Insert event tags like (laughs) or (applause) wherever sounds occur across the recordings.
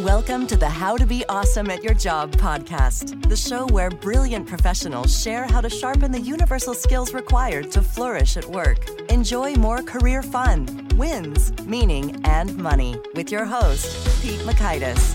Welcome to the How to Be Awesome at Your Job podcast, the show where brilliant professionals share how to sharpen the universal skills required to flourish at work. Enjoy more career fun, wins, meaning, and money with your host, Pete Mockaitis.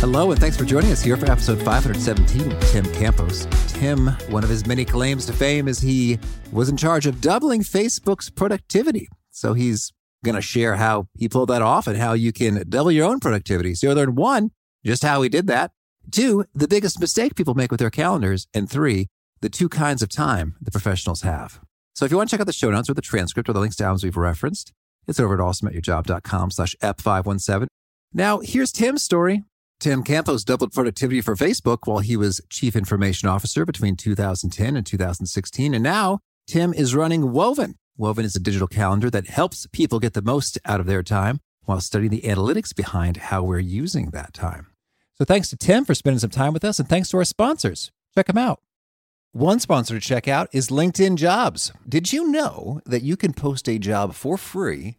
Hello, and thanks for joining us here for episode 517 with Tim Campos. Tim, one of his many claims to fame is he was in charge of doubling Facebook's productivity. So he's going to share how he pulled that off and how you can double your own productivity. So you learn one, just how he did that. Two, the biggest mistake people make with their calendars. And three, the two kinds of time the professionals have. So if you want to check out the show notes or the transcript or the links to albums we've referenced, it's over at awesomeatyourjob.com slash ep517. Now, here's Tim's story. Tim Campos doubled productivity for Facebook while he was chief information officer between 2010 and 2016. And now Tim is running Woven. Woven is a digital calendar that helps people get the most out of their time while studying the analytics behind how we're using that time. So thanks to Tim for spending some time with us and thanks to our sponsors. Check them out. One sponsor to check out is LinkedIn Jobs. Did you know that you can post a job for free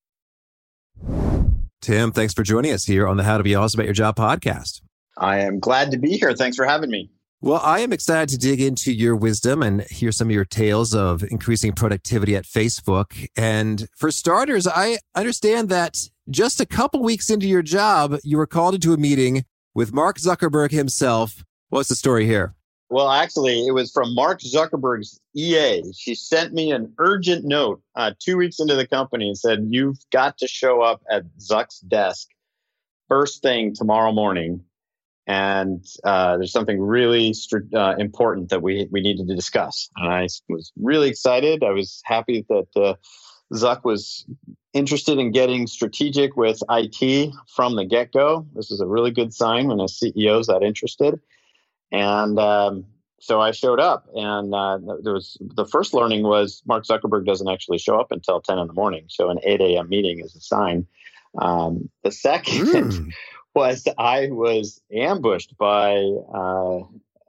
Tim, thanks for joining us here on the How to Be Awesome at Your Job podcast. I am glad to be here. Thanks for having me. Well, I am excited to dig into your wisdom and hear some of your tales of increasing productivity at Facebook. And for starters, I understand that just a couple weeks into your job, you were called into a meeting with Mark Zuckerberg himself. What's the story here? Well, actually, it was from Mark Zuckerberg's EA. She sent me an urgent note uh, two weeks into the company and said, You've got to show up at Zuck's desk first thing tomorrow morning. And uh, there's something really uh, important that we, we needed to discuss. And I was really excited. I was happy that uh, Zuck was interested in getting strategic with IT from the get go. This is a really good sign when a CEO is that interested. And um, so I showed up, and uh, there was the first learning was Mark Zuckerberg doesn't actually show up until 10 in the morning. So an 8 a.m. meeting is a sign. Um, the second mm. (laughs) was I was ambushed by uh,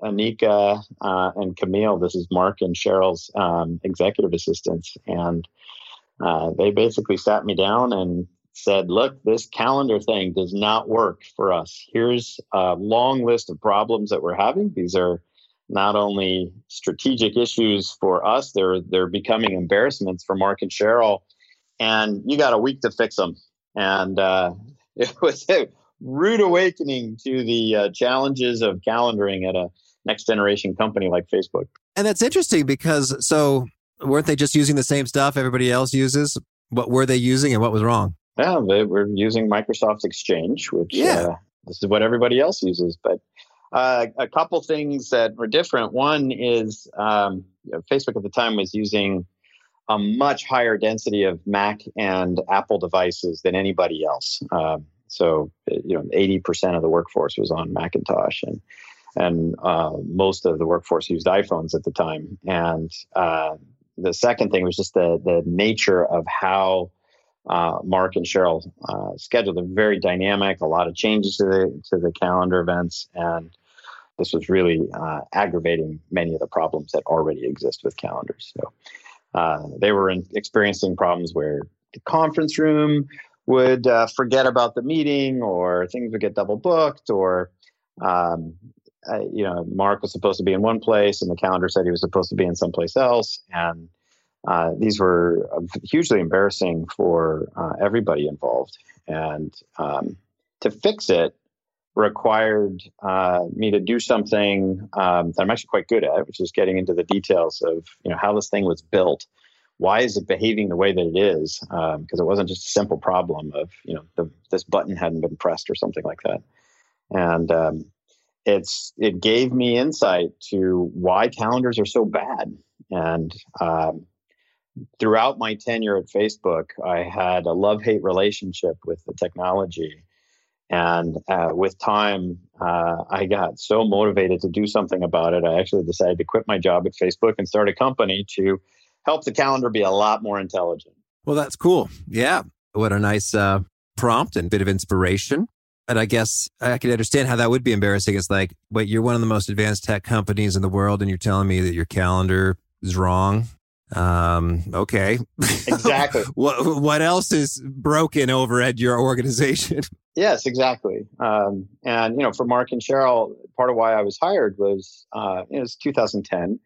Anika uh, and Camille. This is Mark and Sheryl's um, executive assistants, and uh, they basically sat me down and said, look, this calendar thing does not work for us. Here's a long list of problems that we're having. These are not only strategic issues for us, they're they're becoming embarrassments for Mark and Sheryl. And you got a week to fix them. And uh, (laughs) it was a rude awakening to the uh, challenges of calendaring at a next generation company like Facebook. And that's interesting because so weren't they just using the same stuff everybody else uses? What were they using and what was wrong? Yeah, they were using Microsoft Exchange, which yeah. Uh, this is what everybody else uses. But uh, a couple things that were different. One is um, you know, Facebook at the time was using a much higher density of Mac and Apple devices than anybody else. Um, so you know, eighty percent of the workforce was on Macintosh, and and uh, most of the workforce used iPhones at the time. And uh, the second thing was just the the nature of how uh, Mark and Sheryl uh, schedule. They're very dynamic, a lot of changes to the to the calendar events, and this was really uh, aggravating many of the problems that already exist with calendars. So uh, they were in, experiencing problems where the conference room would uh, forget about the meeting, or things would get double booked, or um, you know, Mark was supposed to be in one place, and the calendar said he was supposed to be in someplace else, and uh, these were hugely embarrassing for uh, everybody involved. And um, to fix it, required uh, me to do something um, that I'm actually quite good at, which is getting into the details of you know how this thing was built. Why is it behaving the way that it is? Because um, it wasn't just a simple problem of you know the, this button hadn't been pressed or something like that. And um, it's it gave me insight to why calendars are so bad. And um, throughout my tenure at Facebook, I had a love hate relationship with the technology and uh, with time, uh, I got so motivated to do something about it. I actually decided to quit my job at Facebook and start a company to help the calendar be a lot more intelligent. Well, that's cool. Yeah. What a nice uh, prompt and bit of inspiration. And I guess I can understand how that would be embarrassing. It's like, wait, you're one of the most advanced tech companies in the world, and you're telling me that your calendar is wrong. Um, okay. Exactly. (laughs) what what else is broken over at your organization? (laughs) Yes, exactly. Um, and you know, for Mark and Sheryl, part of why I was hired was uh, it was 2010,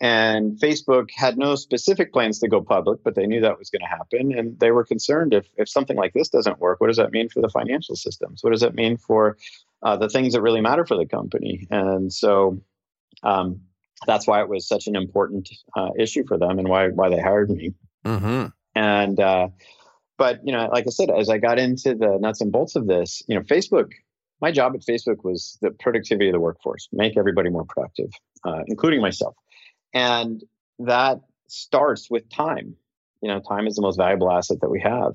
and Facebook had no specific plans to go public, but they knew that was going to happen, and they were concerned if if something like this doesn't work, what does that mean for the financial systems? What does that mean for uh, the things that really matter for the company? And so. Um, that's why it was such an important uh, issue for them and why why they hired me. Mm-hmm. And uh, but you know, like I said, as I got into the nuts and bolts of this, you know, Facebook. My job at Facebook was the productivity of the workforce, make everybody more productive, uh, including myself, and that starts with time. You know, time is the most valuable asset that we have.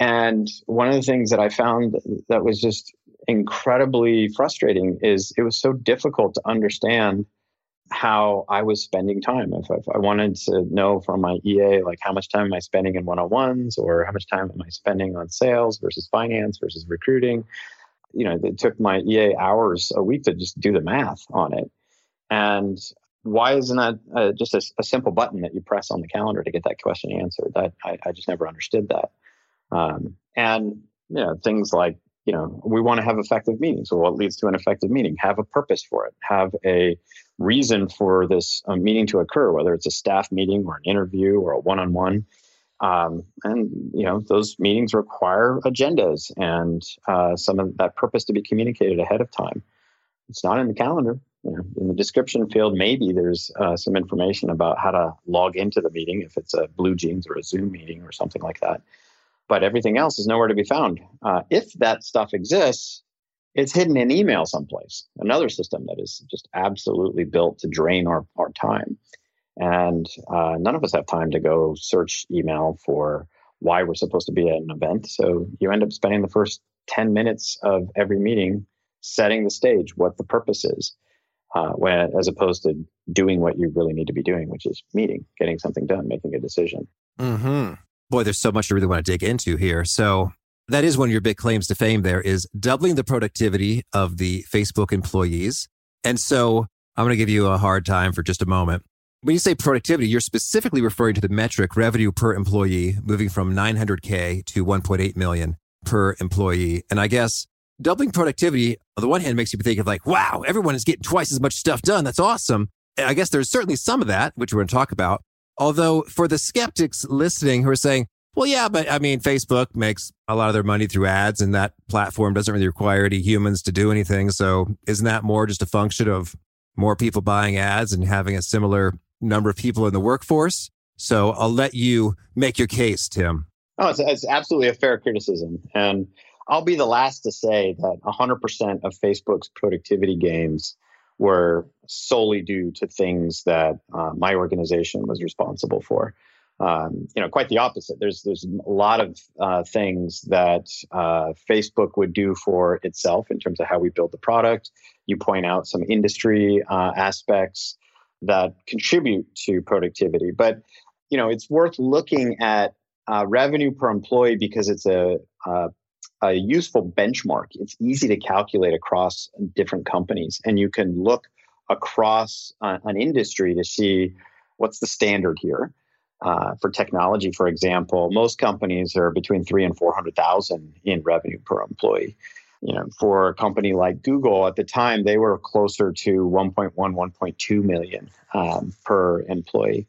And one of the things that I found that was just incredibly frustrating is it was so difficult to understand how I was spending time. If, if, I wanted to know from my EA, like how much time am I spending in one on ones or how much time am I spending on sales versus finance versus recruiting, you know, it took my EA hours a week to just do the math on it. And why isn't that uh, just a, a, simple button that you press on the calendar to get that question answered? That I, I just never understood that. Um, and you know, things like you know, we want to have effective meetings. So what leads to an effective meeting? Have a purpose for it. Have a reason for this um, meeting to occur, whether it's a staff meeting or an interview or a one-on-one. Um, and you know, those meetings require agendas and uh, some of that purpose to be communicated ahead of time. It's not in the calendar. You know, in the description field, maybe there's uh, some information about how to log into the meeting if it's a BlueJeans or a Zoom meeting or something like that but everything else is nowhere to be found. Uh, if that stuff exists, it's hidden in email someplace, another system that is just absolutely built to drain our, our time. And uh, none of us have time to go search email for why we're supposed to be at an event. So you end up spending the first 10 minutes of every meeting setting the stage, what the purpose is, uh, when, as opposed to doing what you really need to be doing, which is meeting, getting something done, making a decision. Mm-hmm boy, there's so much I really want to dig into here. So that is one of your big claims to fame there is doubling the productivity of the Facebook employees. And so I'm going to give you a hard time for just a moment. When you say productivity, you're specifically referring to the metric revenue per employee moving from 900K to 1.8 million per employee. And I guess doubling productivity on the one hand makes you think of like, wow, everyone is getting twice as much stuff done. That's awesome. I guess there's certainly some of that, which we're going to talk about. Although for the skeptics listening who are saying, well, yeah, but I mean, Facebook makes a lot of their money through ads and that platform doesn't really require any humans to do anything. So isn't that more just a function of more people buying ads and having a similar number of people in the workforce? So I'll let you make your case, Tim. Oh, it's, it's absolutely a fair criticism. And I'll be the last to say that 100% of Facebook's productivity gains were solely due to things that uh, my organization was responsible for. Um, you know, quite the opposite. There's there's a lot of uh, things that uh, Facebook would do for itself in terms of how we build the product. You point out some industry uh, aspects that contribute to productivity, but you know, it's worth looking at uh, revenue per employee because it's a, a a useful benchmark. It's easy to calculate across different companies, and you can look across uh, an industry to see what's the standard here. Uh, for technology, for example, most companies are between three and four hundred thousand in revenue per employee. You know, for a company like Google at the time, they were closer to 1.1, 1.2 million um, per employee.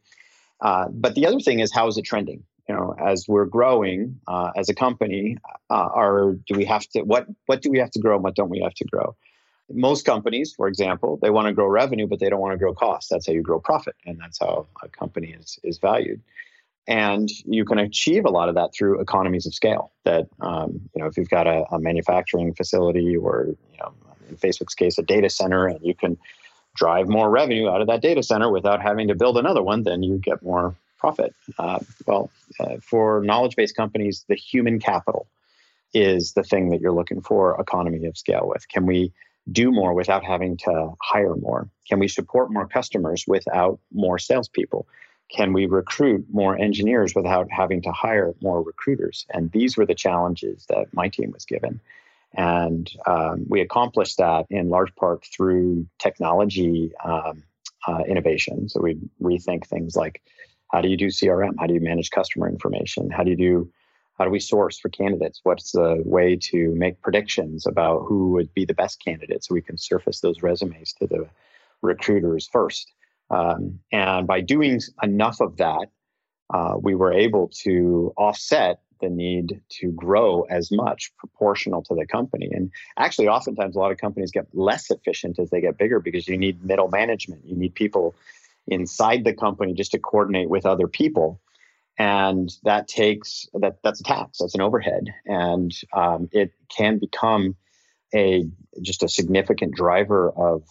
Uh, but the other thing is, how is it trending? You know, as we're growing uh, as a company, uh, are do we have to what what do we have to grow and what don't we have to grow? Most companies, for example, they want to grow revenue, but they don't want to grow costs. That's how you grow profit, and that's how a company is is valued. And you can achieve a lot of that through economies of scale. That um, you know, if you've got a, a manufacturing facility, or you know, in Facebook's case, a data center, and you can drive more revenue out of that data center without having to build another one, then you get more profit. Uh, well, uh, for knowledge based companies, the human capital is the thing that you're looking for economy of scale with. Can we do more without having to hire more? Can we support more customers without more salespeople? Can we recruit more engineers without having to hire more recruiters? And these were the challenges that my team was given. And um, we accomplished that in large part through technology um, uh, innovation. So we rethink things like how do you do CRM? How do you manage customer information? How do you do how do we source for candidates? What's the way to make predictions about who would be the best candidate so we can surface those resumes to the recruiters first? Um, and by doing enough of that, uh, we were able to offset the need to grow as much proportional to the company. And actually, oftentimes, a lot of companies get less efficient as they get bigger because you need middle management. You need people inside the company just to coordinate with other people. And that takes that that's a tax, that's an overhead. And um, it can become a just a significant driver of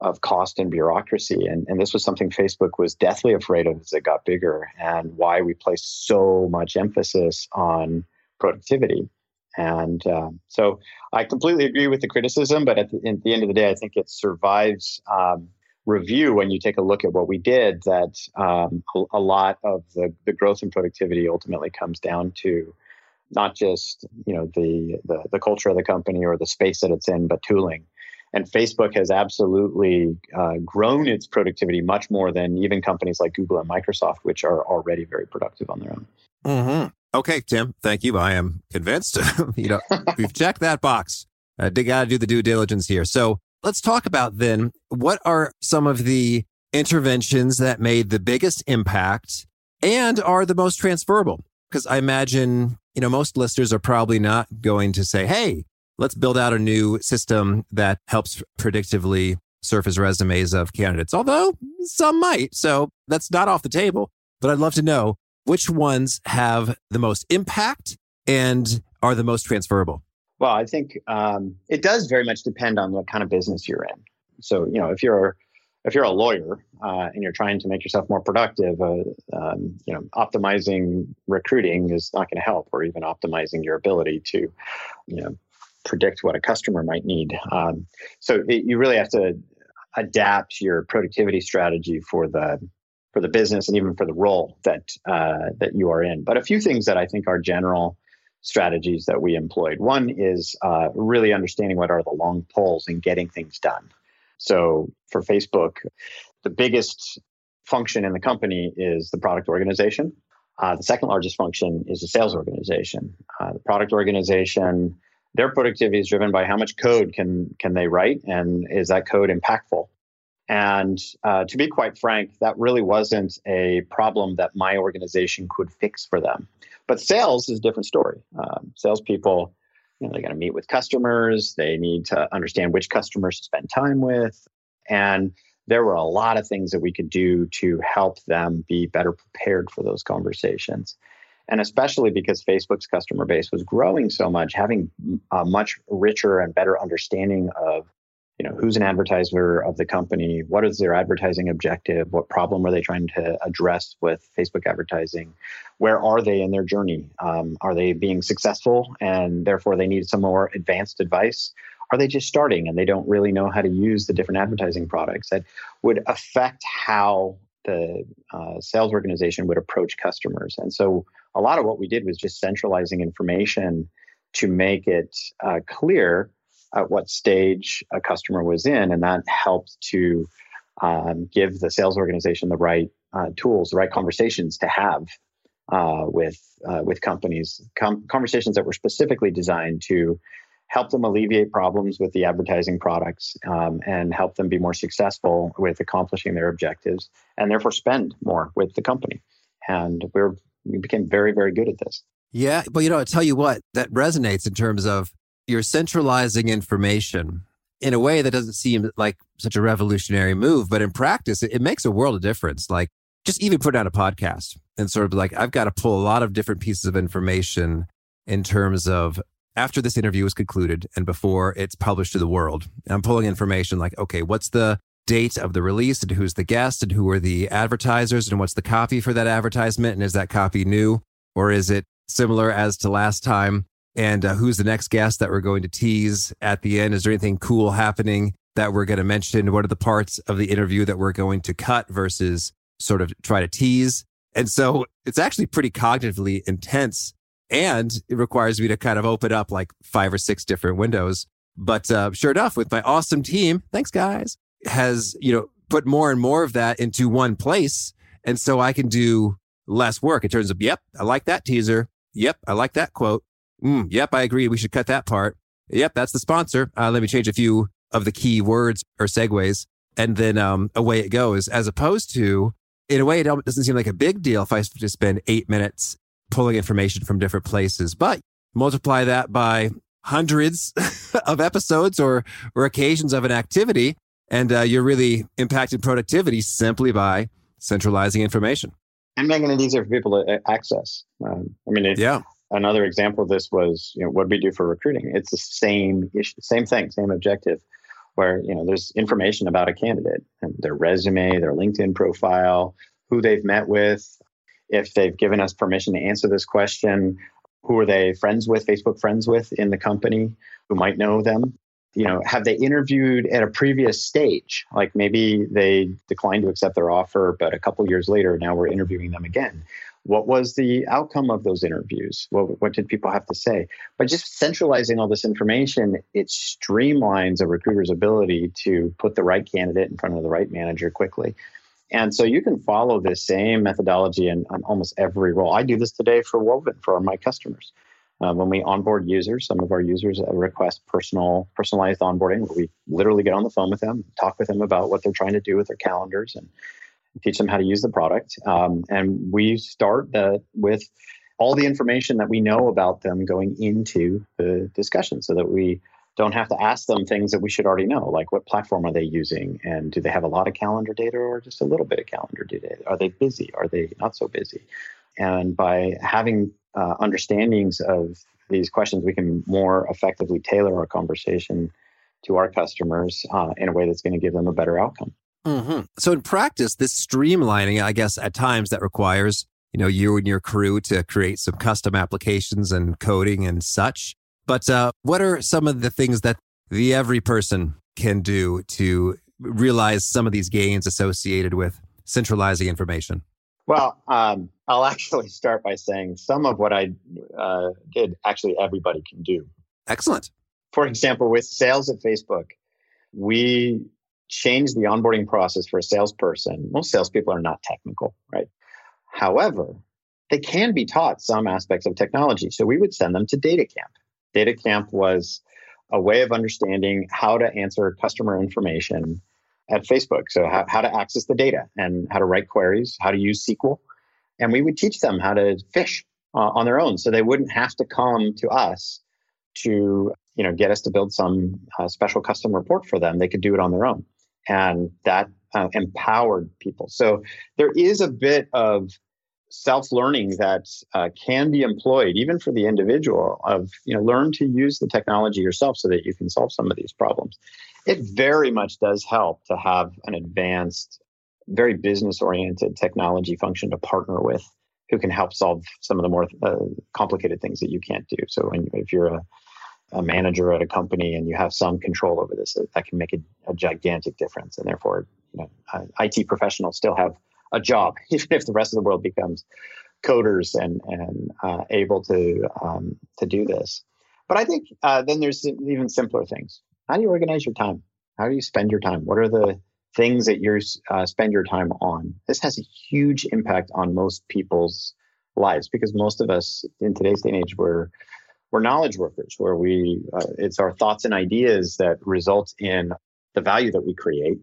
of cost and bureaucracy. And, and this was something Facebook was deathly afraid of as it got bigger, and why we placed so much emphasis on productivity. And um, so I completely agree with the criticism, but at the, at the, end of the day, I think it survives um, review when you take a look at what we did. That um, a, lot of the, the growth and productivity ultimately comes down to not just you know the, the the culture of the company or the space that it's in, but tooling. And Facebook has absolutely uh, grown its productivity much more than even companies like Google and Microsoft, which are already very productive on their own. Mm-hmm. Okay, Tim, thank you. I am convinced. (laughs) you know, we've checked that box. Uh, got to do the due diligence here. So let's talk about then what are some of the interventions that made the biggest impact and are the most transferable? Because I imagine, you know, most listeners are probably not going to say, hey, let's build out a new system that helps predictively surface resumes of candidates, although some might. So that's not off the table. But I'd love to know which ones have the most impact and are the most transferable. Well, I think um, it does very much depend on what kind of business you're in. So, you know, if you're if you're a lawyer uh, and you're trying to make yourself more productive, uh, um, you know, optimizing recruiting is not going to help, or even optimizing your ability to, you know, predict what a customer might need. Um, so it, you really have to adapt your productivity strategy for the for the business and even for the role that uh, that you are in. But a few things that I think are general strategies that we employed. One is uh, really understanding what are the long poles and getting things done. So for Facebook, the biggest function in the company is the product organization. Uh, the second largest function is the sales organization. Uh, the product organization their productivity is driven by how much code can can they write and is that code impactful and uh, to be quite frank that really wasn't a problem that my organization could fix for them but sales is a different story. Um, salespeople you know, they got to meet with customers. They need to understand which customers to spend time with. And there were a lot of things that we could do to help them be better prepared for those conversations. And especially because Facebook's customer base was growing so much, having a much richer and better understanding of you know who's an advertiser of the company? What is their advertising objective? What problem are they trying to address with facebook advertising? Where are they in their journey? Um, are they being successful and therefore they need some more advanced advice? Are they just starting and they don't really know how to use the different advertising products that would affect how the uh, sales organization would approach customers? And so a lot of what we did was just centralizing information to make it uh, clear at what stage a customer was in, and that helped to um, give the sales organization the right uh, tools, the right conversations to have uh, with uh, with companies, Com- conversations that were specifically designed to help them alleviate problems with the advertising products um, and help them be more successful with accomplishing their objectives, and therefore spend more with the company. And we're we became very, very good at this. Yeah. But, you know, I tell you what, that resonates in terms of you're centralizing information in a way that doesn't seem like such a revolutionary move, but in practice, it, it makes a world of difference. Like just even put out a podcast and sort of like, I've got to pull a lot of different pieces of information in terms of after this interview is concluded and before it's published to the world. I'm pulling information like, okay, what's the date of the release and who's the guest and who are the advertisers and what's the copy for that advertisement? And is that copy new or is it similar as to last time? And uh, who's the next guest that we're going to tease at the end? Is there anything cool happening that we're going to mention? What are the parts of the interview that we're going to cut versus sort of try to tease? And so it's actually pretty cognitively intense and it requires me to kind of open up like five or six different windows. But uh, sure enough, with my awesome team, thanks guys, has, you know, put more and more of that into one place. And so I can do less work in terms of, yep, I like that teaser. Yep, I like that quote. Mm, yep, I agree. We should cut that part. Yep, that's the sponsor. Uh, let me change a few of the key words or segues. And then um, away it goes, as opposed to, in a way, it doesn't seem like a big deal if I just spend eight minutes pulling information from different places. But multiply that by hundreds (laughs) of episodes or, or occasions of an activity, and uh, you're really impacting productivity simply by centralizing information. And making it easier for people to access. Um, I mean, it, yeah another example of this was you know what we do for recruiting. It's the same issue same thing same objective where you know there's information about a candidate and their resume their linkedin profile who they've met with if they've given us permission to answer this question who are they friends with facebook friends with in the company who might know them? You know have they interviewed at a previous stage? Like maybe they declined to accept their offer but a couple years later now we're interviewing them again what was the outcome of those interviews? What, what did people have to say? By just centralizing all this information, it streamlines a recruiter's ability to put the right candidate in front of the right manager quickly. And so you can follow this same methodology in, almost every role. I do this today for Woven for my customers. Uh, when we onboard users, some of our users request personal, personalized onboarding where we literally get on the phone with them, talk with them about what they're trying to do with their calendars and teach them how to use the product. Um, and we start the, with all the information that we know about them going into the discussion so that we don't have to ask them things that we should already know, like what platform are they using and do they have a lot of calendar data or just a little bit of calendar data? Are they busy? Are they not so busy? And by having uh, understandings of these questions, we can more effectively tailor our conversation to our customers uh, in a way that's going to give them a better outcome. Mm-hmm. So in practice, this streamlining, I guess at times that requires, you know, you and your crew to create some custom applications and coding and such. But uh, what are some of the things that the every person can do to realize some of these gains associated with centralizing information? Well, um, I'll (laughs) actually start by saying some of what I uh, did, actually, everybody can do. Excellent. For example, with sales at Facebook, we change the onboarding process for a salesperson, most salespeople are not technical, right? However, they can be taught some aspects of technology. So we would send them to Data Camp. Data Camp was a way of understanding how to answer customer information at Facebook. So, how, how to access the data and how to write queries, how to use SQL. And we would teach them how to fish uh, on their own. So they wouldn't have to come to us to you know get us to build some uh, special custom report for them. They could do it on their own and that uh, empowered people. So there is a bit of self-learning that uh, can be employed even for the individual of you know learn to use the technology yourself so that you can solve some of these problems it very much does help to have an advanced very business oriented technology function to partner with who can help solve some of the more uh, complicated things that you can't do so when, if you're a a manager at a company and you have some control over this, that can make a, a gigantic difference. And therefore, you know, IT professionals still have a job, (laughs) even if the rest of the world becomes coders and and uh, able to um, to do this. But I think uh, then there's even simpler things. How do you organize your time? How do you spend your time? What are the things that you uh, spend your time on? This has a huge impact on most people's lives because most of us in today's day and age we're we're knowledge workers where we uh, it's our thoughts and ideas that result in the value that we create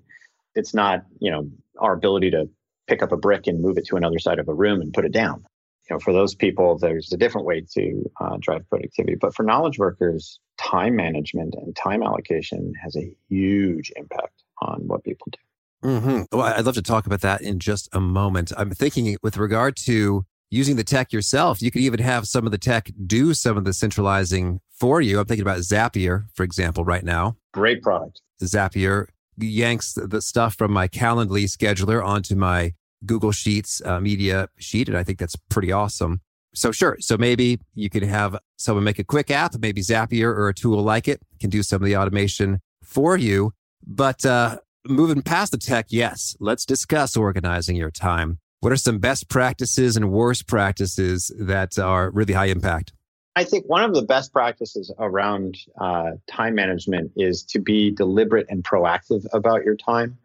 it's not you know our ability to pick up a brick and move it to another side of a room and put it down you know, for those people, there's a different way to uh, drive productivity. But for knowledge workers, time management and time allocation has a huge impact on what people do. Mm-hmm. Well, I'd love to talk about that in just a moment. I'm thinking with regard to using the tech yourself, you could even have some of the tech do some of the centralizing for you. I'm thinking about Zapier, for example, right now. Great product. Zapier yanks the stuff from my Calendly scheduler onto my Google Sheets uh, media sheet. And I think that's pretty awesome. So, sure. So maybe you could have someone make a quick app, maybe Zapier or a tool like it can do some of the automation for you. But uh, moving past the tech, yes, let's discuss organizing your time. What are some best practices and worst practices that are really high impact? I think one of the best practices around uh, time management is to be deliberate and proactive about your time.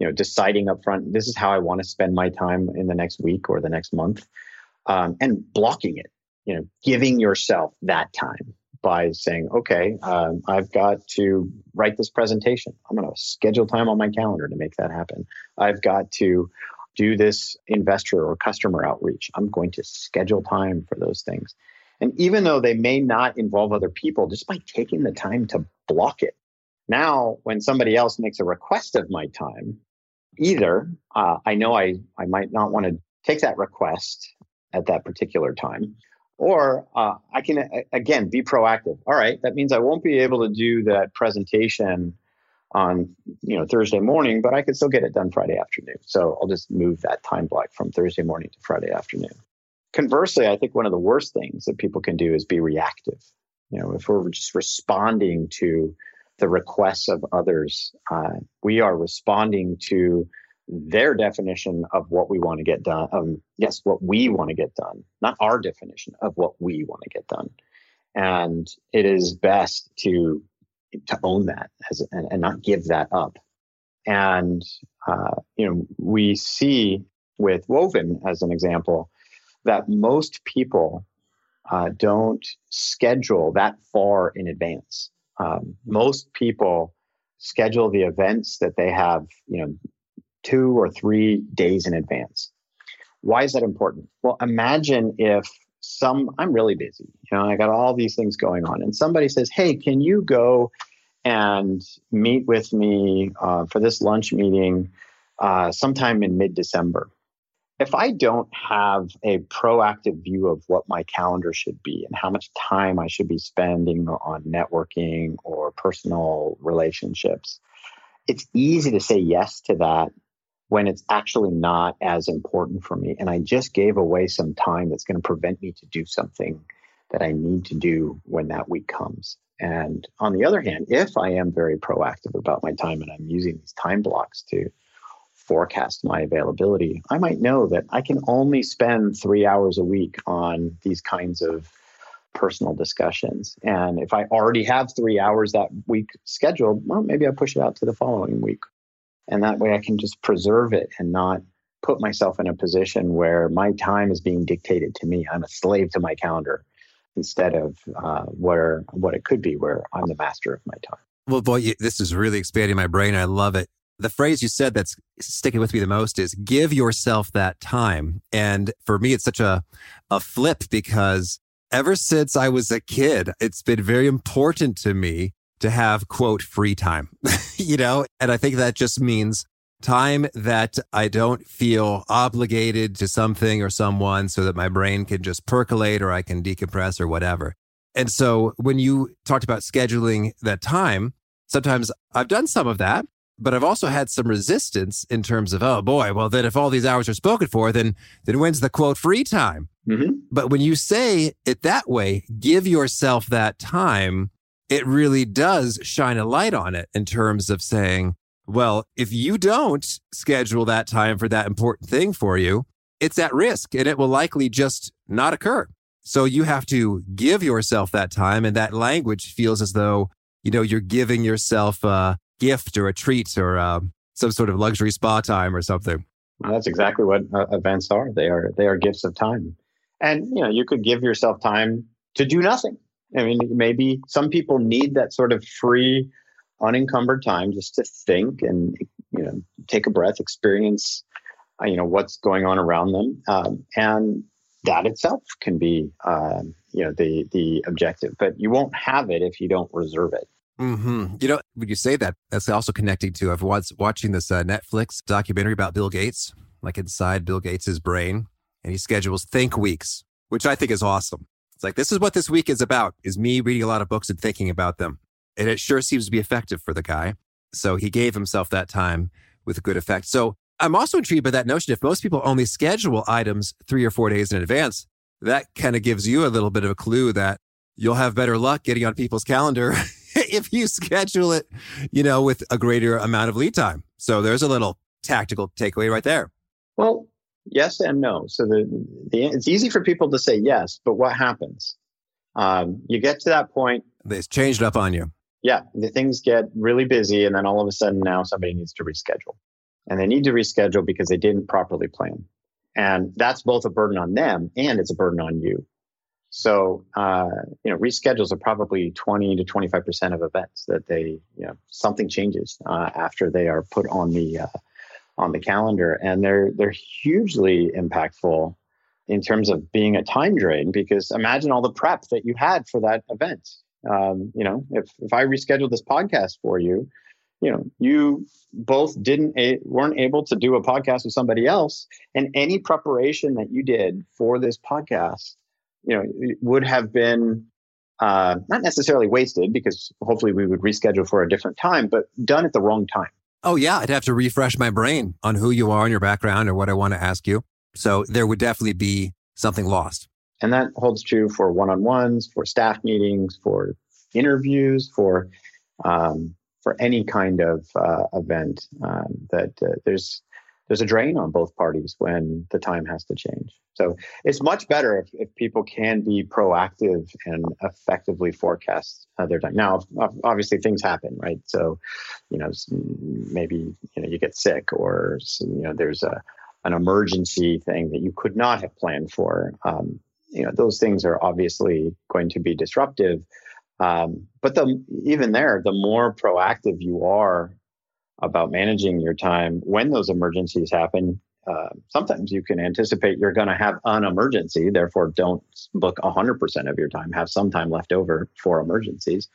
You know, deciding up front, this is how I want to spend my time in the next week or the next month, um, and blocking it. You know, giving yourself that time by saying, okay, um, I've got to write this presentation. I'm going to schedule time on my calendar to make that happen. I've got to do this investor or customer outreach. I'm going to schedule time for those things. And even though they may not involve other people, just by taking the time to block it. Now, when somebody else makes a request of my time, either uh, I know I, I might not want to take that request at that particular time, or uh, I can, again, be proactive. All right, that means I won't be able to do that presentation on you know Thursday morning, but I could still get it done Friday afternoon. So I'll just move that time block from Thursday morning to Friday afternoon. Conversely, I think one of the worst things that people can do is be reactive. You know, if we're just responding to the requests of others, uh, we are responding to their definition of what we want to get done. Um, yes, what we want to get done, not our definition of what we want to get done. And it is best to to own that as, and, and not give that up. And uh, you know, we see with Woven as an example that most people uh, don't schedule that far in advance. Um, most people schedule the events that they have, you know, two or three days in advance. Why is that important? Well, imagine if some I'm really busy. You know, I got all these things going on, and somebody says, "Hey, can you go and meet with me uh, for this lunch meeting uh, sometime in mid-December?" If I don't have a proactive view of what my calendar should be and how much time I should be spending on networking or personal relationships, it's easy to say yes to that when it's actually not as important for me. And I just gave away some time that's going to prevent me to do something that I need to do when that week comes. And on the other hand, if I am very proactive about my time and I'm using these time blocks to forecast my availability, I might know that I can only spend three hours a week on these kinds of personal discussions. And if I already have three hours that week scheduled, well, maybe I push it out to the following week and that way I can just preserve it and not put myself in a position where my time is being dictated to me. I'm a slave to my calendar instead of uh, where what it could be, where I'm the master of my time. Well, boy, this is really expanding my brain. I love it. The phrase you said that's sticking with me the most is give yourself that time. And for me, it's such a, a flip because ever since I was a kid, it's been very important to me to have quote free time, (laughs) you know? And I think that just means time that I don't feel obligated to something or someone so that my brain can just percolate or I can decompress or whatever. And so when you talked about scheduling that time, sometimes I've done some of that, but I've also had some resistance in terms of, oh boy, well, then if all these hours are spoken for, then, then when's the quote free time? Mm-hmm. But when you say it that way, give yourself that time it really does shine a light on it in terms of saying, well, if you don't schedule that time for that important thing for you, it's at risk and it will likely just not occur. So you have to give yourself that time. And that language feels as though, you know, you're giving yourself a gift or a treat or uh, some sort of luxury spa time or something. That's exactly what uh, events are. They are they are gifts of time. And you know, you could give yourself time to do nothing. I mean, maybe some people need that sort of free, unencumbered time just to think and you know take a breath, experience, uh, you know what's going on around them, um, and that itself can be, um, you know, the the objective. But you won't have it if you don't reserve it. Mm-hmm. You know, when you say that, that's also connecting to I've was watching this uh, Netflix documentary about Bill Gates, like inside Bill Gates's brain, and he schedules think weeks, which I think is awesome. It's like this is what this week is about: is me reading a lot of books and thinking about them, and it sure seems to be effective for the guy. So he gave himself that time with good effect. So I'm also intrigued by that notion. If most people only schedule items three or four days in advance, that kind of gives you a little bit of a clue that you'll have better luck getting on people's calendar (laughs) if you schedule it, you know, with a greater amount of lead time. So there's a little tactical takeaway right there. Well, yes and no. So the, the it's easy for people to say yes, but what happens? Um, you get to that point. They've changed up on you. Yeah, the things get really busy, and then all of a sudden now somebody needs to reschedule and they need to reschedule because they didn't properly plan. And that's both a burden on them and it's a burden on you. So, uh, you know, reschedules are probably 20 to 25% of events that they, you know, something changes uh, after they are put on the, uh, on the calendar. And they're, they're hugely impactful in terms of being a time drain because imagine all the prep that you had for that event. Um, you know, if, if I reschedule this podcast for you, you know you both didn't a, weren't able to do a podcast with somebody else and any preparation that you did for this podcast you know would have been uh, not necessarily wasted because hopefully we would reschedule for a different time but done at the wrong time oh yeah i'd have to refresh my brain on who you are and your background or what i want to ask you. So there would definitely be something lost. And that holds true for one-on-ones for staff meetings for interviews for um, for any kind of uh, event um, that uh, there's there's a drain on both parties when the time has to change. So it's much better if, if people can be proactive and effectively forecast uh, their time. Now, obviously, things happen, right? So, you know, maybe you know you get sick, or you know, there's a an emergency thing that you could not have planned for. Um, you know, those things are obviously going to be disruptive. Um, but the, even there, the more proactive you are about managing your time when those emergencies happen, uh, sometimes you can anticipate you're going to have an emergency. Therefore, don't book 100% of your time. Have some time left over for emergencies.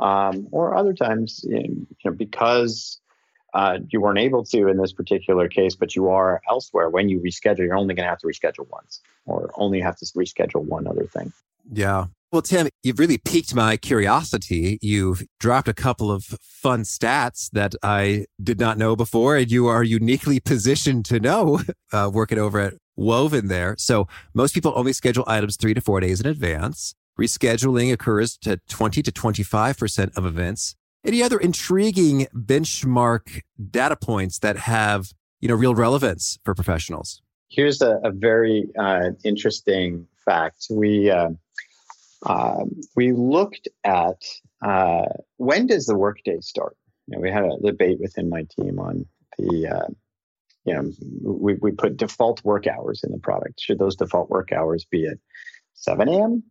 Um, or other times, you know, because uh, you weren't able to in this particular case, but you are elsewhere. When you reschedule, you're only going to have to reschedule once, or only have to reschedule one other thing. Yeah, well, Tim, you've really piqued my curiosity. You've dropped a couple of fun stats that I did not know before, and you are uniquely positioned to know (laughs) uh, working over at Woven there. So most people only schedule items three to four days in advance. Rescheduling occurs to 20 to 25% of events. Any other intriguing benchmark data points that have, you know, real relevance for professionals? Here's a, a very uh, interesting fact. We, uh, um, we looked at uh, when does the workday start? You know, we had a debate within my team on the, uh, you know, we, we put default work hours in the product. Should those default work hours be at 7 a.m.,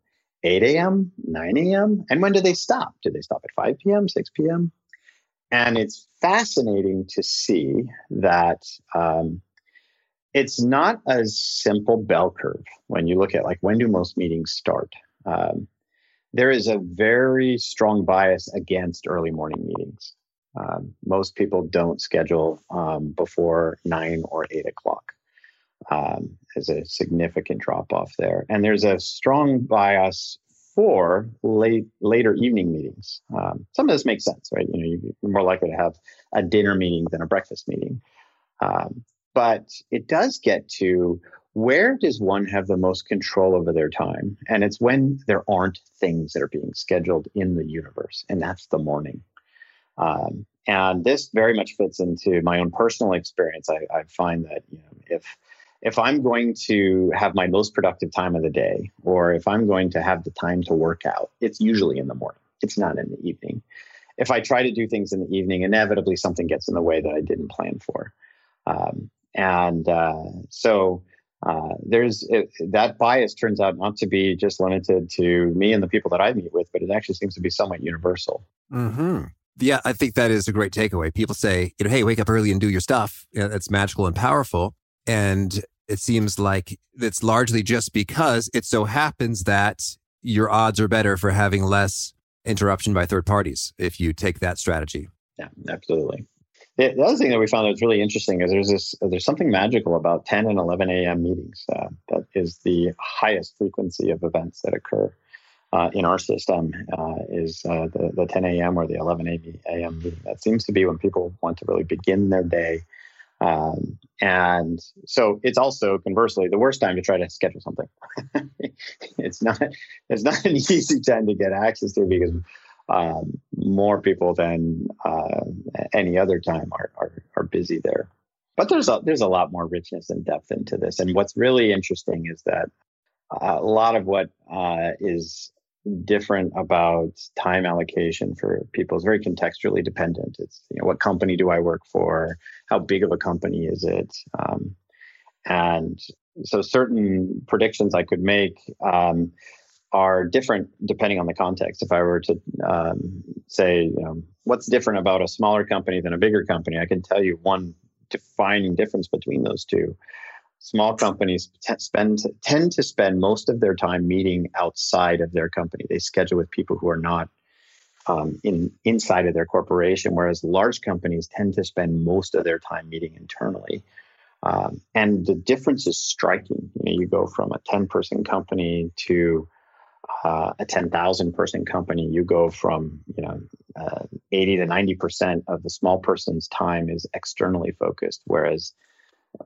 8 a.m., 9 a.m.? And when do they stop? Do they stop at 5 p.m., 6 p.m.? And it's fascinating to see that um, it's not a simple bell curve when you look at like when do most meetings start um, there is a very strong bias against early morning meetings. Um, most people don't schedule um, before nine or eight o'clock. Um, there's a significant drop off there, and there's a strong bias for late later evening meetings. Um, some of this makes sense, right? You know, you're more likely to have a dinner meeting than a breakfast meeting. Um, but it does get to where does one have the most control over their time? And it's when there aren't things that are being scheduled in the universe, and that's the morning. Um, and this very much fits into my own personal experience. I, I find that you know if if I'm going to have my most productive time of the day, or if I'm going to have the time to work out, it's usually in the morning. It's not in the evening. If I try to do things in the evening, inevitably something gets in the way that I didn't plan for. Um, and uh, so uh, there's it, that bias turns out not to be just limited to me and the people that I meet with, but it actually seems to be somewhat universal. Hmm. Yeah, I think that is a great takeaway. People say, you know, hey, wake up early and do your stuff. It's magical and powerful. And it seems like it's largely just because it so happens that your odds are better for having less interruption by third parties if you take that strategy. Yeah, absolutely. The, the other thing that we found that was really interesting is there's this there's something magical about 10 and 11 a.m. meetings. Uh, that is the highest frequency of events that occur uh, in our system. Uh, is uh, the the 10 a.m. or the 11 a.m. meeting. That seems to be when people want to really begin their day um, and so it's also conversely the worst time to try to schedule something. (laughs) it's not it's not an (laughs) easy time to get access to because um, more people than uh, any other time are, are, are busy there. But there's a there's a lot more richness and depth into this. And what's really interesting is that a lot of what uh, is different about time allocation for people is very contextually dependent. It's you know what company do I work for? How big of a company is it? Um, and so certain predictions I could make um, are different depending on the context. If I were to um, say, you know, what's different about a smaller company than a bigger company, I can tell you one defining difference between those two small companies t- spend tend to spend most of their time meeting outside of their company. They schedule with people who are not um, in inside of their corporation, whereas large companies tend to spend most of their time meeting internally. Um, and the difference is striking. You, know, you go from a 10 person company to uh, a 10,000 person company. You go from, you know, uh, 80 to 90% of the small person's time is externally focused, whereas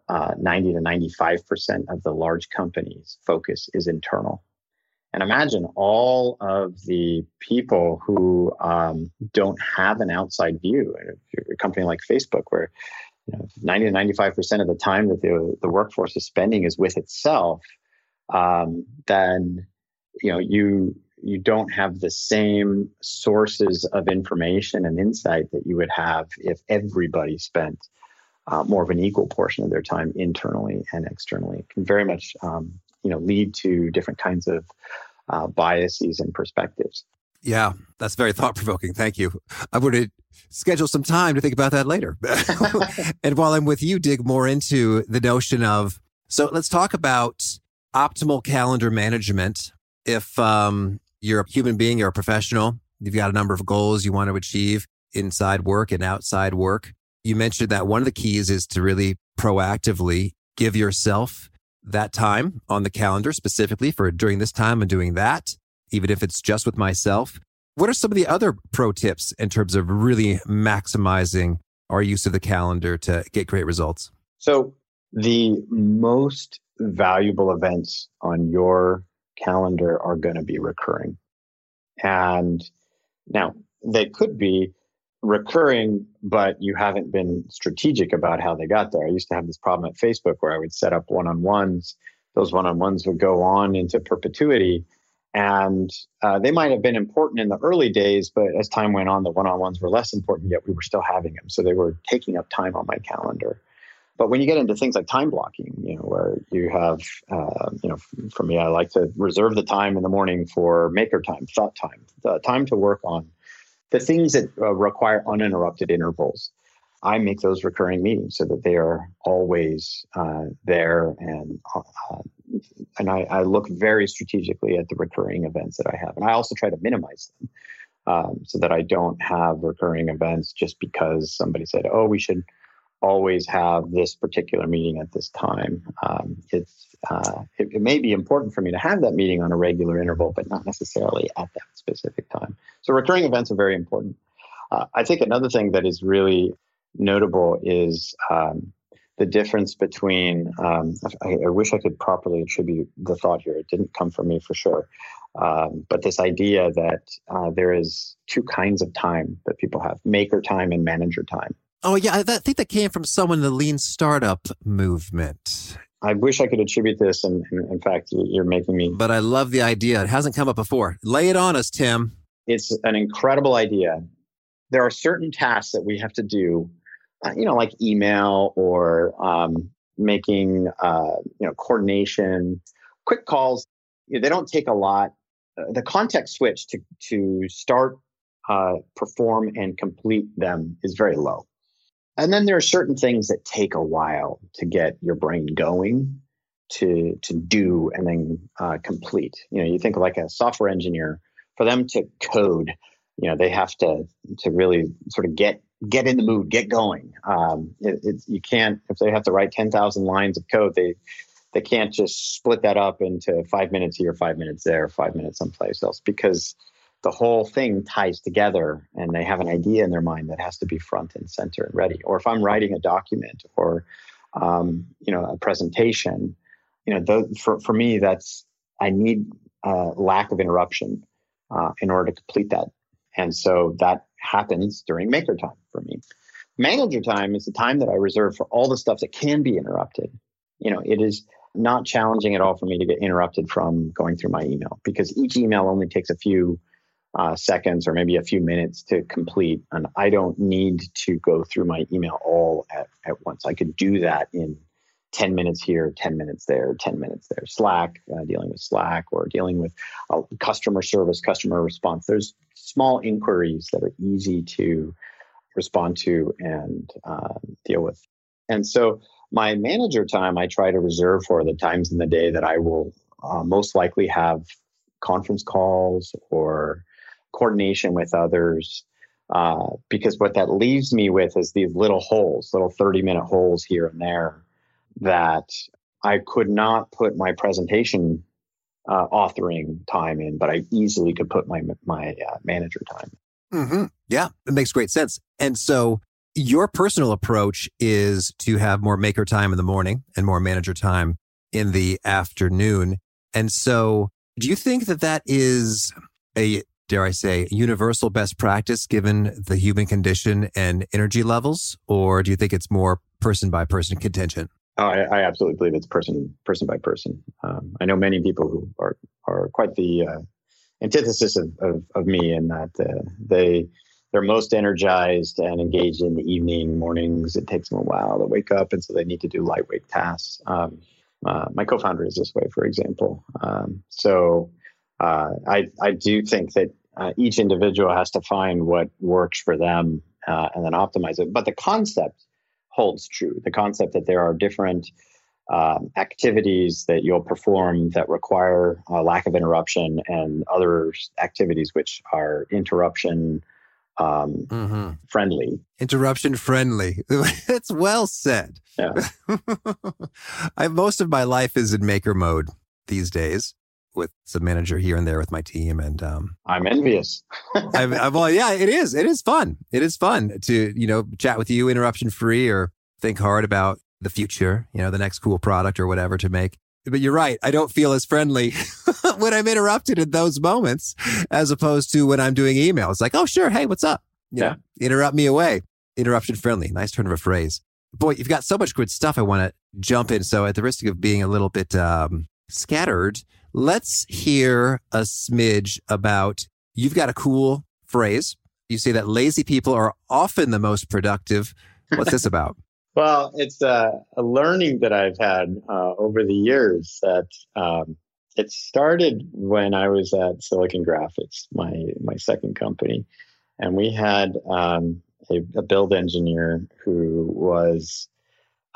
uh, 90 to 95% of the large company's focus is internal. And imagine all of the people who um, don't have an outside view. A company like Facebook, where you know, 90 to 95% of the time that the, the workforce is spending is with itself, um, then you know you you don't have the same sources of information and insight that you would have if everybody spent uh, more of an equal portion of their time internally and externally. It can very much um, you know lead to different kinds of uh, biases and perspectives. Yeah, that's very thought provoking. Thank you. I would schedule some time to think about that later. (laughs) and while I'm with you, dig more into the notion of so let's talk about optimal calendar management. If um, you're a human being, you're a professional, you've got a number of goals you want to achieve inside work and outside work you mentioned that one of the keys is to really proactively give yourself that time on the calendar specifically for during this time and doing that, even if it's just with myself. What are some of the other pro tips in terms of really maximizing our use of the calendar to get great results? So, the most valuable events on your calendar are going to be recurring. And now they could be recurring, but you haven't been strategic about how they got there. I used to have this problem at Facebook where I would set up one on ones. Those one on ones would go on into perpetuity. And uh, they might have been important in the early days, but as time went on, the one on ones were less important, yet we were still having them. So they were taking up time on my calendar. But when you get into things like time blocking, you know, where you have, uh, you know, for me, I like to reserve the time in the morning for maker time, thought time, the time to work on the things that uh, require uninterrupted intervals, I make those recurring meetings so that they are always uh, there, and uh, and I, I, look very strategically at the recurring events that I have, and I also try to minimize them um, so that I don't have recurring events just because somebody said, "Oh, we should always have this particular meeting at this time." Um, it's uh, it, it, may be important for me to have that meeting on a regular interval, but not necessarily at that specific time. So recurring events are very important. Uh, I think another thing that is really notable is um, the difference between. Um, I, I, wish I could properly attribute the thought here. It didn't come from me for sure. Um, but this idea that uh, there is two kinds of time that people have: maker time and manager time. Oh yeah, I think that came from someone in the lean startup movement. I wish I could attribute this, and, and, in fact, you're making me. But I love the idea. It hasn't come up before. Lay it on us, Tim. It's an incredible idea. There are certain tasks that we have to do, uh, you know, like email or um, making, uh, you know, coordination, quick calls. You know, they don't take a lot. Uh, the context switch to to start, uh, perform, and complete them is very low. And then there are certain things that take a while to get your brain going. to to do and then uh, complete. You know, you think like a software engineer for them to code. You know, they have to to really sort of get get in the mood, get going. Um, it, you can't if they have to write ten thousand lines of code, they they can't just split that up into five minutes here, five minutes there, five minutes someplace else because the whole thing ties together and they have an idea in their mind that has to be front and center and ready. Or if I'm writing a document or um, you know a presentation, you know, for for me that's I need a lack of interruption uh, in order to complete that, and so that happens during maker time for me. Manager time is the time that I reserve for all the stuff that can be interrupted. You know, it is not challenging at all for me to get interrupted from going through my email because each email only takes a few uh, seconds or maybe a few minutes to complete. And I don't need to go through my email all at, at once. I could do that in 10 minutes here, 10 minutes there, 10 minutes there. Slack, uh, dealing with Slack or dealing with uh, customer service, customer response. There's small inquiries that are easy to respond to and uh, deal with. And so my manager time, I try to reserve for the times in the day that I will uh, most likely have conference calls or coordination with others. Uh, because what that leaves me with is these little holes, little 30 minute holes here and there that I could not put my presentation uh, authoring time in, but I easily could put my my uh, manager time. Mm-hmm. Yeah, it makes great sense. And so your personal approach is to have more maker time in the morning and more manager time in the afternoon. And so, do you think that that is a dare I say, universal best practice given the human condition and energy levels, or do you think it's more person by person contingent? Oh, I, I, absolutely believe it's person person by person. Um, I know many people who are are quite the uh, antithesis of, of, of, me in that uh, they they're most energized and engaged in the evening mornings. It takes them a while to wake up, and so they need to do lightweight tasks. Um, uh, my co-founder is this way, for example. Um, so uh, I I do think that uh, each individual has to find what works for them uh, and then optimize it. But the concept holds true. The concept that there are different um, activities that you'll perform that require a lack of interruption, and other activities which are interruption um, mm-hmm. friendly. Interruption friendly. (laughs) That's well said. Yeah. (laughs) I, most of my life is in maker mode these days with some manager here and there with my team. And um, I'm envious. I'm, I'm, well, yeah, it is. It is fun. It is fun to, you know, chat with you interruption free or think hard about the future, you know, the next cool product or whatever to make. But you're right. I don't feel as friendly (laughs) when I'm interrupted in those moments as opposed to when I'm doing emails. Like, oh, sure. Hey, what's up? You yeah. Know, interrupt me away. Interruption friendly. Nice turn of a phrase. Boy, you've got so much good stuff I want to jump in. So at the risk of being a little bit um, scattered, let's hear a smidge about you've got a cool phrase. You say that lazy people are often the most productive. What's this (laughs) about? well, it's a, a, learning that I've had uh, over the years that um, it started when I was at Silicon Graphics, my my second company, and we had um, a, a, build engineer who was,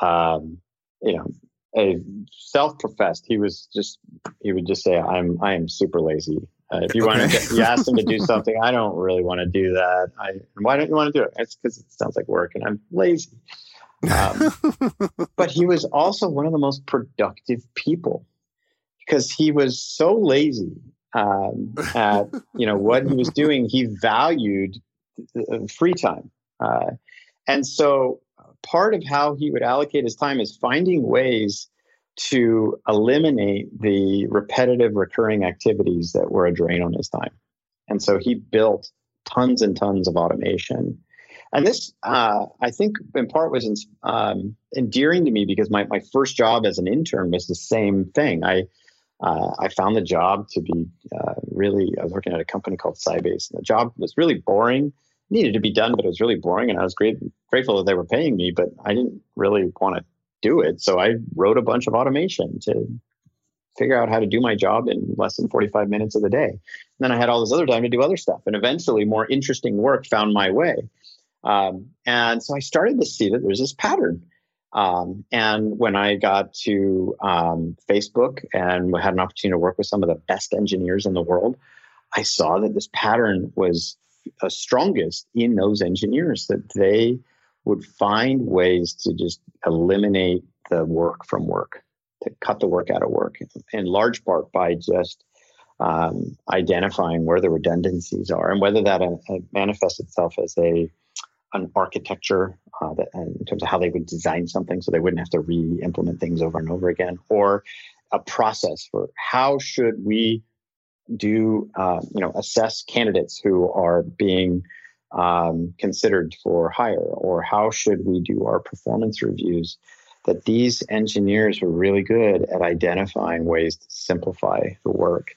um, you know, a self-professed. He was just he would just say, "I'm I am super lazy." Uh, if you want to, you ask him to do (laughs) something. I don't really want to do that. I why don't you want to do it? It's because it sounds like work, and I'm lazy. Um, (laughs) but he was also one of the most productive people because he was so lazy um, at you know what he was (laughs) doing. He valued free time, uh, and so part of how he would allocate his time is finding ways to eliminate the repetitive recurring activities that were a drain on his time. And so he built tons and tons of automation. And this, uh, I think, in part was um, endearing to me because my, my first job as an intern was the same thing. I uh, I found the job to be uh, really. I was working at a company called Sybase, and the job was really boring needed to be done, but it was really boring. And I was great, grateful that they were paying me, but I didn't really want to do it. So I wrote a bunch of automation to figure out how to do my job in less than 45 minutes of the day. And then I had all this other time to do other stuff. And eventually, more interesting work found my way. Um, and so I started to see that there's this pattern Um, and when I got to um, Facebook and had an opportunity to work with some of the best engineers in the world, I saw that this pattern was uh, strongest in those engineers that they would find ways to just eliminate the work from work, to cut the work out of work, in large part by just um, identifying where the redundancies are and whether that uh, manifests itself as a an architecture uh, that, in terms of how they would design something so they wouldn't have to re-implement things over and over again or a process for how should we do uh, you know assess candidates who are being um, considered for hire? Or how should we do our performance reviews? That these engineers were really good at identifying ways to simplify the work.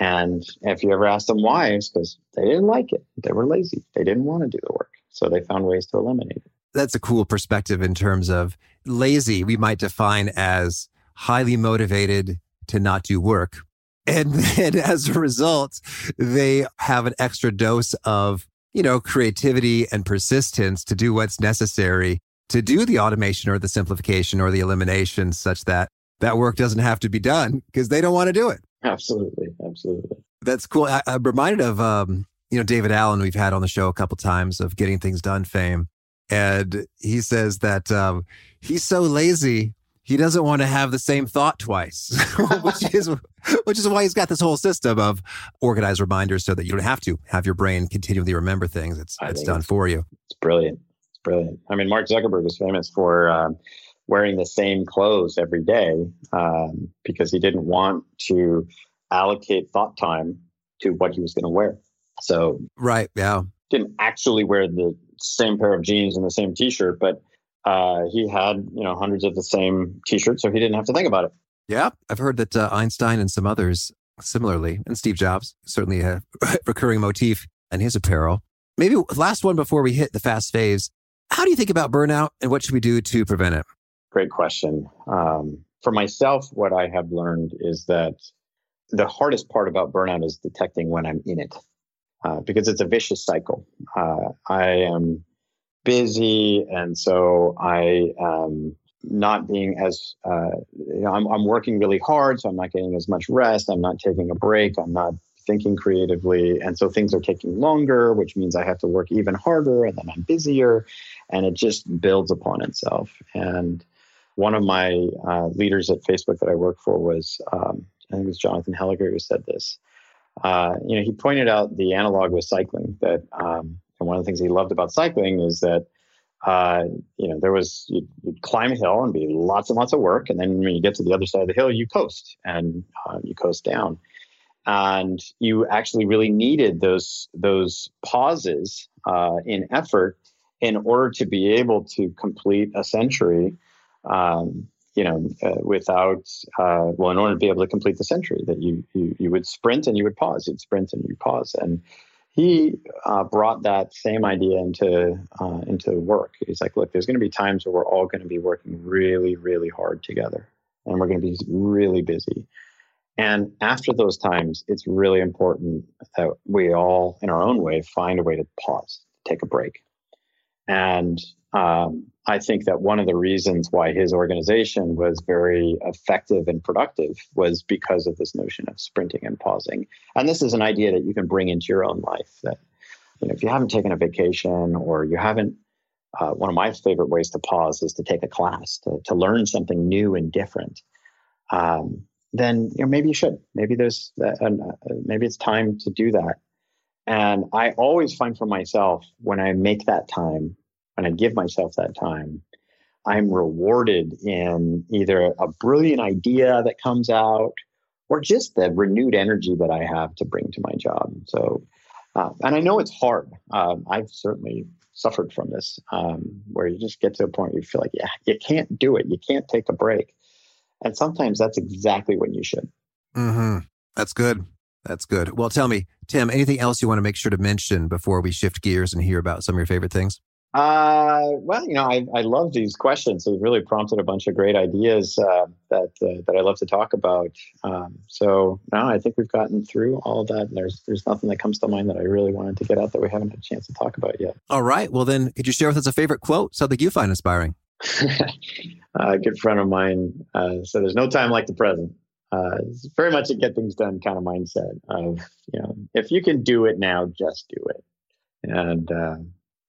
And if you ever ask them why it's because they didn't like it. They were lazy. They didn't want to do the work. So they found ways to eliminate it. That's a cool perspective in terms of lazy, we might define as highly motivated to not do work. And (laughs) then as a result, they have an extra dose of, you know, creativity and persistence to do what's necessary to do the automation or the simplification or the elimination such that that work doesn't have to be done because they don't want to do it. Absolutely. Absolutely. That's cool. I, am reminded of um, you know, David Allen, we've had on the show a couple times of getting things done fame. And he says that um, he's so lazy, he doesn't want to have the same thought twice, (laughs) which is which is why he's got this whole system of organized reminders so that you don't have to have your brain continually remember things. It's it's done it's, for you. It's brilliant. It's brilliant. I mean, Mark Zuckerberg is famous for um, wearing the same clothes every day um, because he didn't want to allocate thought time to what he was going to wear. So right, yeah, didn't actually wear the same pair of jeans and the same T-shirt, but uh, he had you know hundreds of the same T-shirts, so he didn't have to think about it. Yeah, I've heard that uh, Einstein and some others similarly, and Steve Jobs certainly a (laughs) recurring motif in his apparel. Maybe last one before we hit the fast phase. How do you think about burnout, and what should we do to prevent it? Great question. Um, for myself, what I have learned is that the hardest part about burnout is detecting when I'm in it uh, because it's a vicious cycle. Uh, I am busy, and so I am not being as uh, you know, I'm, I'm working really hard, so I'm not getting as much rest. I'm not taking a break. I'm not thinking creatively, and so things are taking longer, which means I have to work even harder, and then I'm busier, and it just builds upon itself. And one of my uh, leaders at Facebook that I work for was um, I think it was Jonathan Heiliger who said this uh, you know, he pointed out the analog with cycling that, um, one of the things he loved about cycling is that, uh, you know, there was you'd, you'd, climb a hill and be lots and lots of work, and then when you get to the other side of the hill, you coast and uh, you coast down, and you actually really needed those those pauses uh, in effort in order to be able to complete a century. Um, you know, uh, without, uh, well, in order to be able to complete the century, that you, you, you would sprint and you would pause, you'd sprint and you pause. And he uh, brought that same idea into, uh, into work. He's like, look, there's going to be times where we're all going to be working really, really hard together and we're going to be really busy. And after those times, it's really important that we all, in our own way, find a way to pause, take a break. And um, I think that one of the reasons why his organization was very effective and productive was because of this notion of sprinting and pausing. And this is an idea that you can bring into your own life that, you know, if you haven't taken a vacation or you haven't, uh, one of my favorite ways to pause is to take a class, to, to learn something new and different. Um, then you know maybe you should. Maybe there's uh, maybe it's time to do that. And I always find for myself when I make that time when I give myself that time, I'm rewarded in either a brilliant idea that comes out or just the renewed energy that I have to bring to my job. So, uh, and I know it's hard. Um, I've certainly suffered from this, um, where you just get to a point where you feel like, yeah, you can't do it. You can't take a break. And sometimes that's exactly when you should. Mm-hmm. That's good. That's good. Well, tell me, Tim, anything else you want to make sure to mention before we shift gears and hear about some of your favorite things? Uh, well, you know, I, I love these questions. They've really prompted a bunch of great ideas uh, that uh, that I love to talk about. Um, so now I think we've gotten through all that. And there's there's nothing that comes to mind that I really wanted to get out that we haven't had a chance to talk about yet. All right. Well, then, could you share with us a favorite quote, something you find inspiring? (laughs) a good friend of mine uh, said, "There's no time like the present." Uh, it's very much a get things done kind of mindset of you know if you can do it now, just do it. And uh,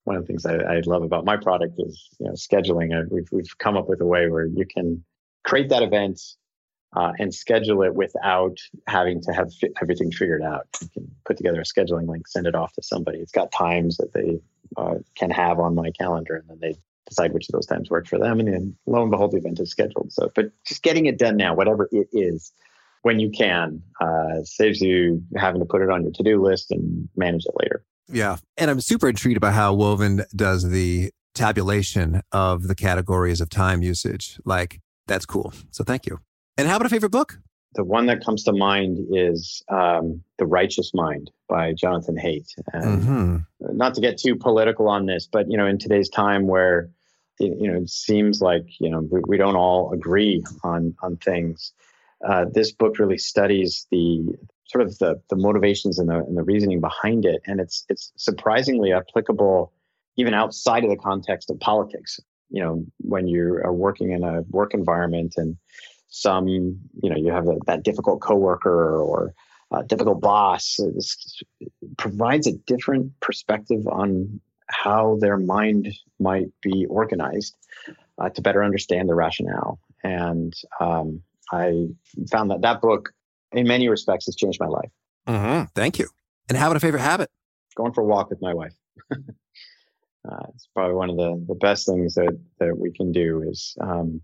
one of the things I, I, love about my product is you know scheduling. We've we've come up with a way where you can create that event uh, and schedule it without having to have everything figured out. You can put together a scheduling link, send it off to somebody. It's got times that they uh, can have on my calendar, and then they decide which of those times work for them. And then lo and behold, the event is scheduled. So, but just getting it done now, whatever it is, when you can, uh, saves you having to put it on your to do list and manage it later. Yeah. And I'm super intrigued about how Woven does the tabulation of the categories of time usage. Like, that's cool. So thank you. And how about a favorite book? The one that comes to mind is um, The Righteous Mind by Jonathan Haidt. And mm-hmm. not to get too political on this, but you know, in today's time where you know it seems like you know we, we don't all agree on on things, uh, this book really studies the sort of the the motivations and the and the reasoning behind it, and it's it's surprisingly applicable even outside of the context of politics. You know, when you are working in a work environment and some you know you have a, that difficult coworker or difficult boss this provides a different perspective on how their mind might be organized uh, to better understand the rationale and um, i found that that book in many respects has changed my life. Mm-hmm. thank you. And how about a favorite habit? Going for a walk with my wife. (laughs) Uh, it's probably one of the, the best things that, that we can do is um,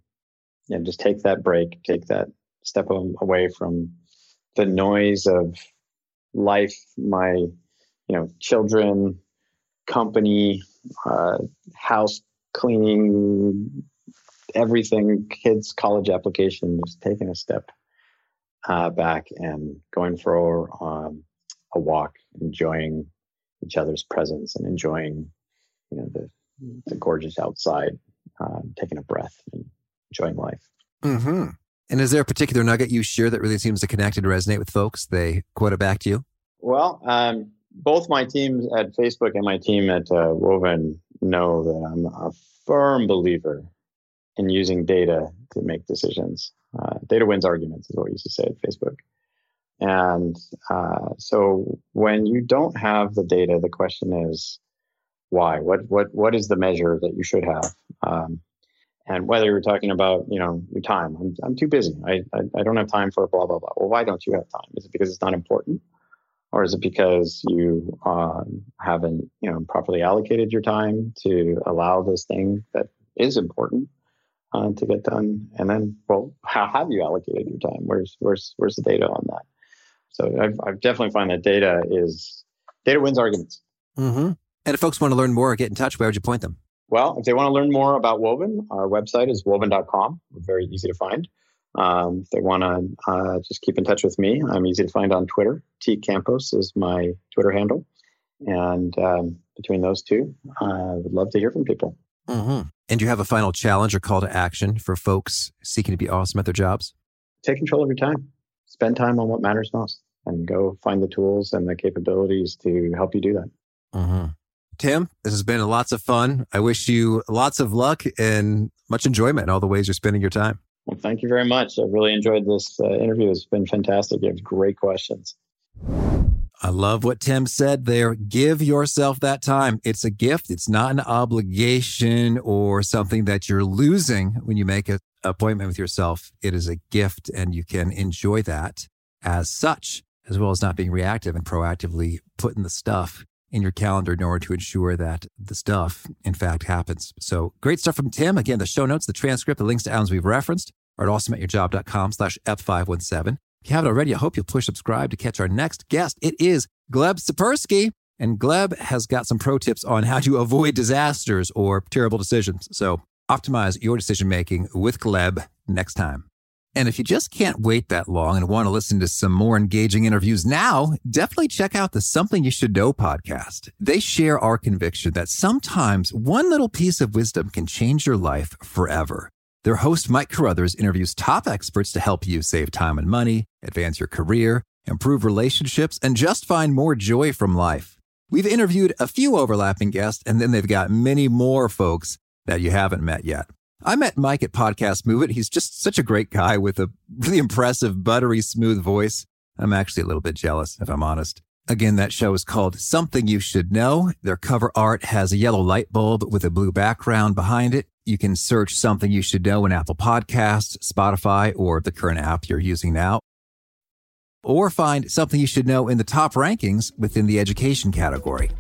yeah, just take that break, take that step away from the noise of life, my, you know, children, company, uh, house cleaning, everything, kids' college application, just taking a step uh, back and going for um, a walk, enjoying each other's presence and enjoying, you know, the, the gorgeous outside, uh, taking a breath and enjoying life. Mm-hmm. And is there a particular nugget you share that really seems to connect and resonate with folks? They quote it back to you. Well, um, both my teams at Facebook and my team at uh, Woven know that I'm a firm believer in using data to make decisions. Uh, data wins arguments is what we used to say at Facebook. And uh, so when you don't have the data, the question is why? What what what is the measure that you should have? Um, and whether you're talking about you know your time i'm, I'm too busy I, I, I don't have time for blah blah blah well why don't you have time is it because it's not important or is it because you um, haven't you know properly allocated your time to allow this thing that is important uh, to get done and then well how have you allocated your time where's where's where's the data on that so i've, I've definitely find that data is data wins arguments mm-hmm. and if folks want to learn more or get in touch where would you point them well, if they want to learn more about Woven, our website is woven.com. very easy to find. Um, if they want to uh, just keep in touch with me, I'm easy to find on Twitter. T Campos is my Twitter handle. And um, between those two, I would love to hear from people. Mm-hmm. And do you have a final challenge or call to action for folks seeking to be awesome at their jobs? Take control of your time. Spend time on what matters most and go find the tools and the capabilities to help you do that. Mm-hmm. Tim, this has been lots of fun. I wish you lots of luck and much enjoyment in all the ways you're spending your time. Well, thank you very much. I really enjoyed this uh, interview. It's been fantastic. You have great questions. I love what Tim said there. Give yourself that time. It's a gift. It's not an obligation or something that you're losing when you make an appointment with yourself. It is a gift and you can enjoy that as such, as well as not being reactive and proactively putting the stuff in your calendar in order to ensure that the stuff, in fact, happens. So great stuff from Tim. Again, the show notes, the transcript, the links to items we've referenced are at awesomeatyourjob.com slash F517. If you haven't already, I hope you'll push subscribe to catch our next guest. It is Gleb Tsipursky. And Gleb has got some pro tips on how to avoid disasters or terrible decisions. So optimize your decision making with Gleb next time. And if you just can't wait that long and want to listen to some more engaging interviews now, definitely check out the Something You Should Know podcast. They share our conviction that sometimes one little piece of wisdom can change your life forever. Their host, Mike Carruthers, interviews top experts to help you save time and money, advance your career, improve relationships, and just find more joy from life. We've interviewed a few overlapping guests, and then they've got many more folks that you haven't met yet. I met Mike at Podcast Movement. He's just such a great guy with a really impressive, buttery smooth voice. I'm actually a little bit jealous, if I'm honest. Again, that show is called Something You Should Know. Their cover art has a yellow light bulb with a blue background behind it. You can search Something You Should Know in Apple Podcasts, Spotify, or the current app you're using now. Or find Something You Should Know in the top rankings within the education category.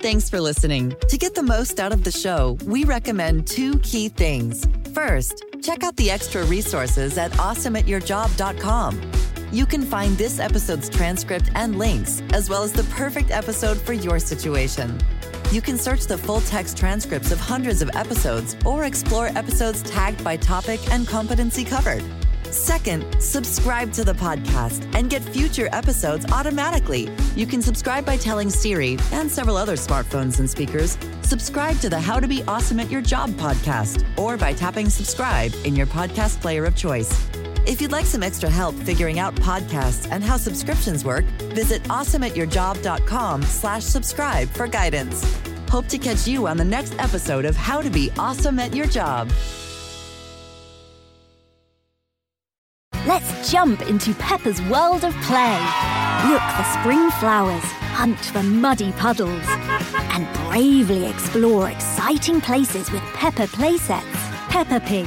Thanks for listening. To get the most out of the show, we recommend two key things. First, check out the extra resources at awesomeatyourjob.com. You can find this episode's transcript and links, as well as the perfect episode for your situation. You can search the full text transcripts of hundreds of episodes or explore episodes tagged by topic and competency covered. Second, subscribe to the podcast and get future episodes automatically. You can subscribe by telling Siri and several other smartphones and speakers, subscribe to the How to Be Awesome at Your Job podcast, or by tapping subscribe in your podcast player of choice. If you'd like some extra help figuring out podcasts and how subscriptions work, visit awesomeatyourjob.com slash subscribe for guidance. Hope to catch you on the next episode of How to Be Awesome at Your Job. Let's jump into Peppa's world of play. Look for spring flowers, hunt for muddy puddles, and bravely explore exciting places with Peppa playsets. Peppa Pig,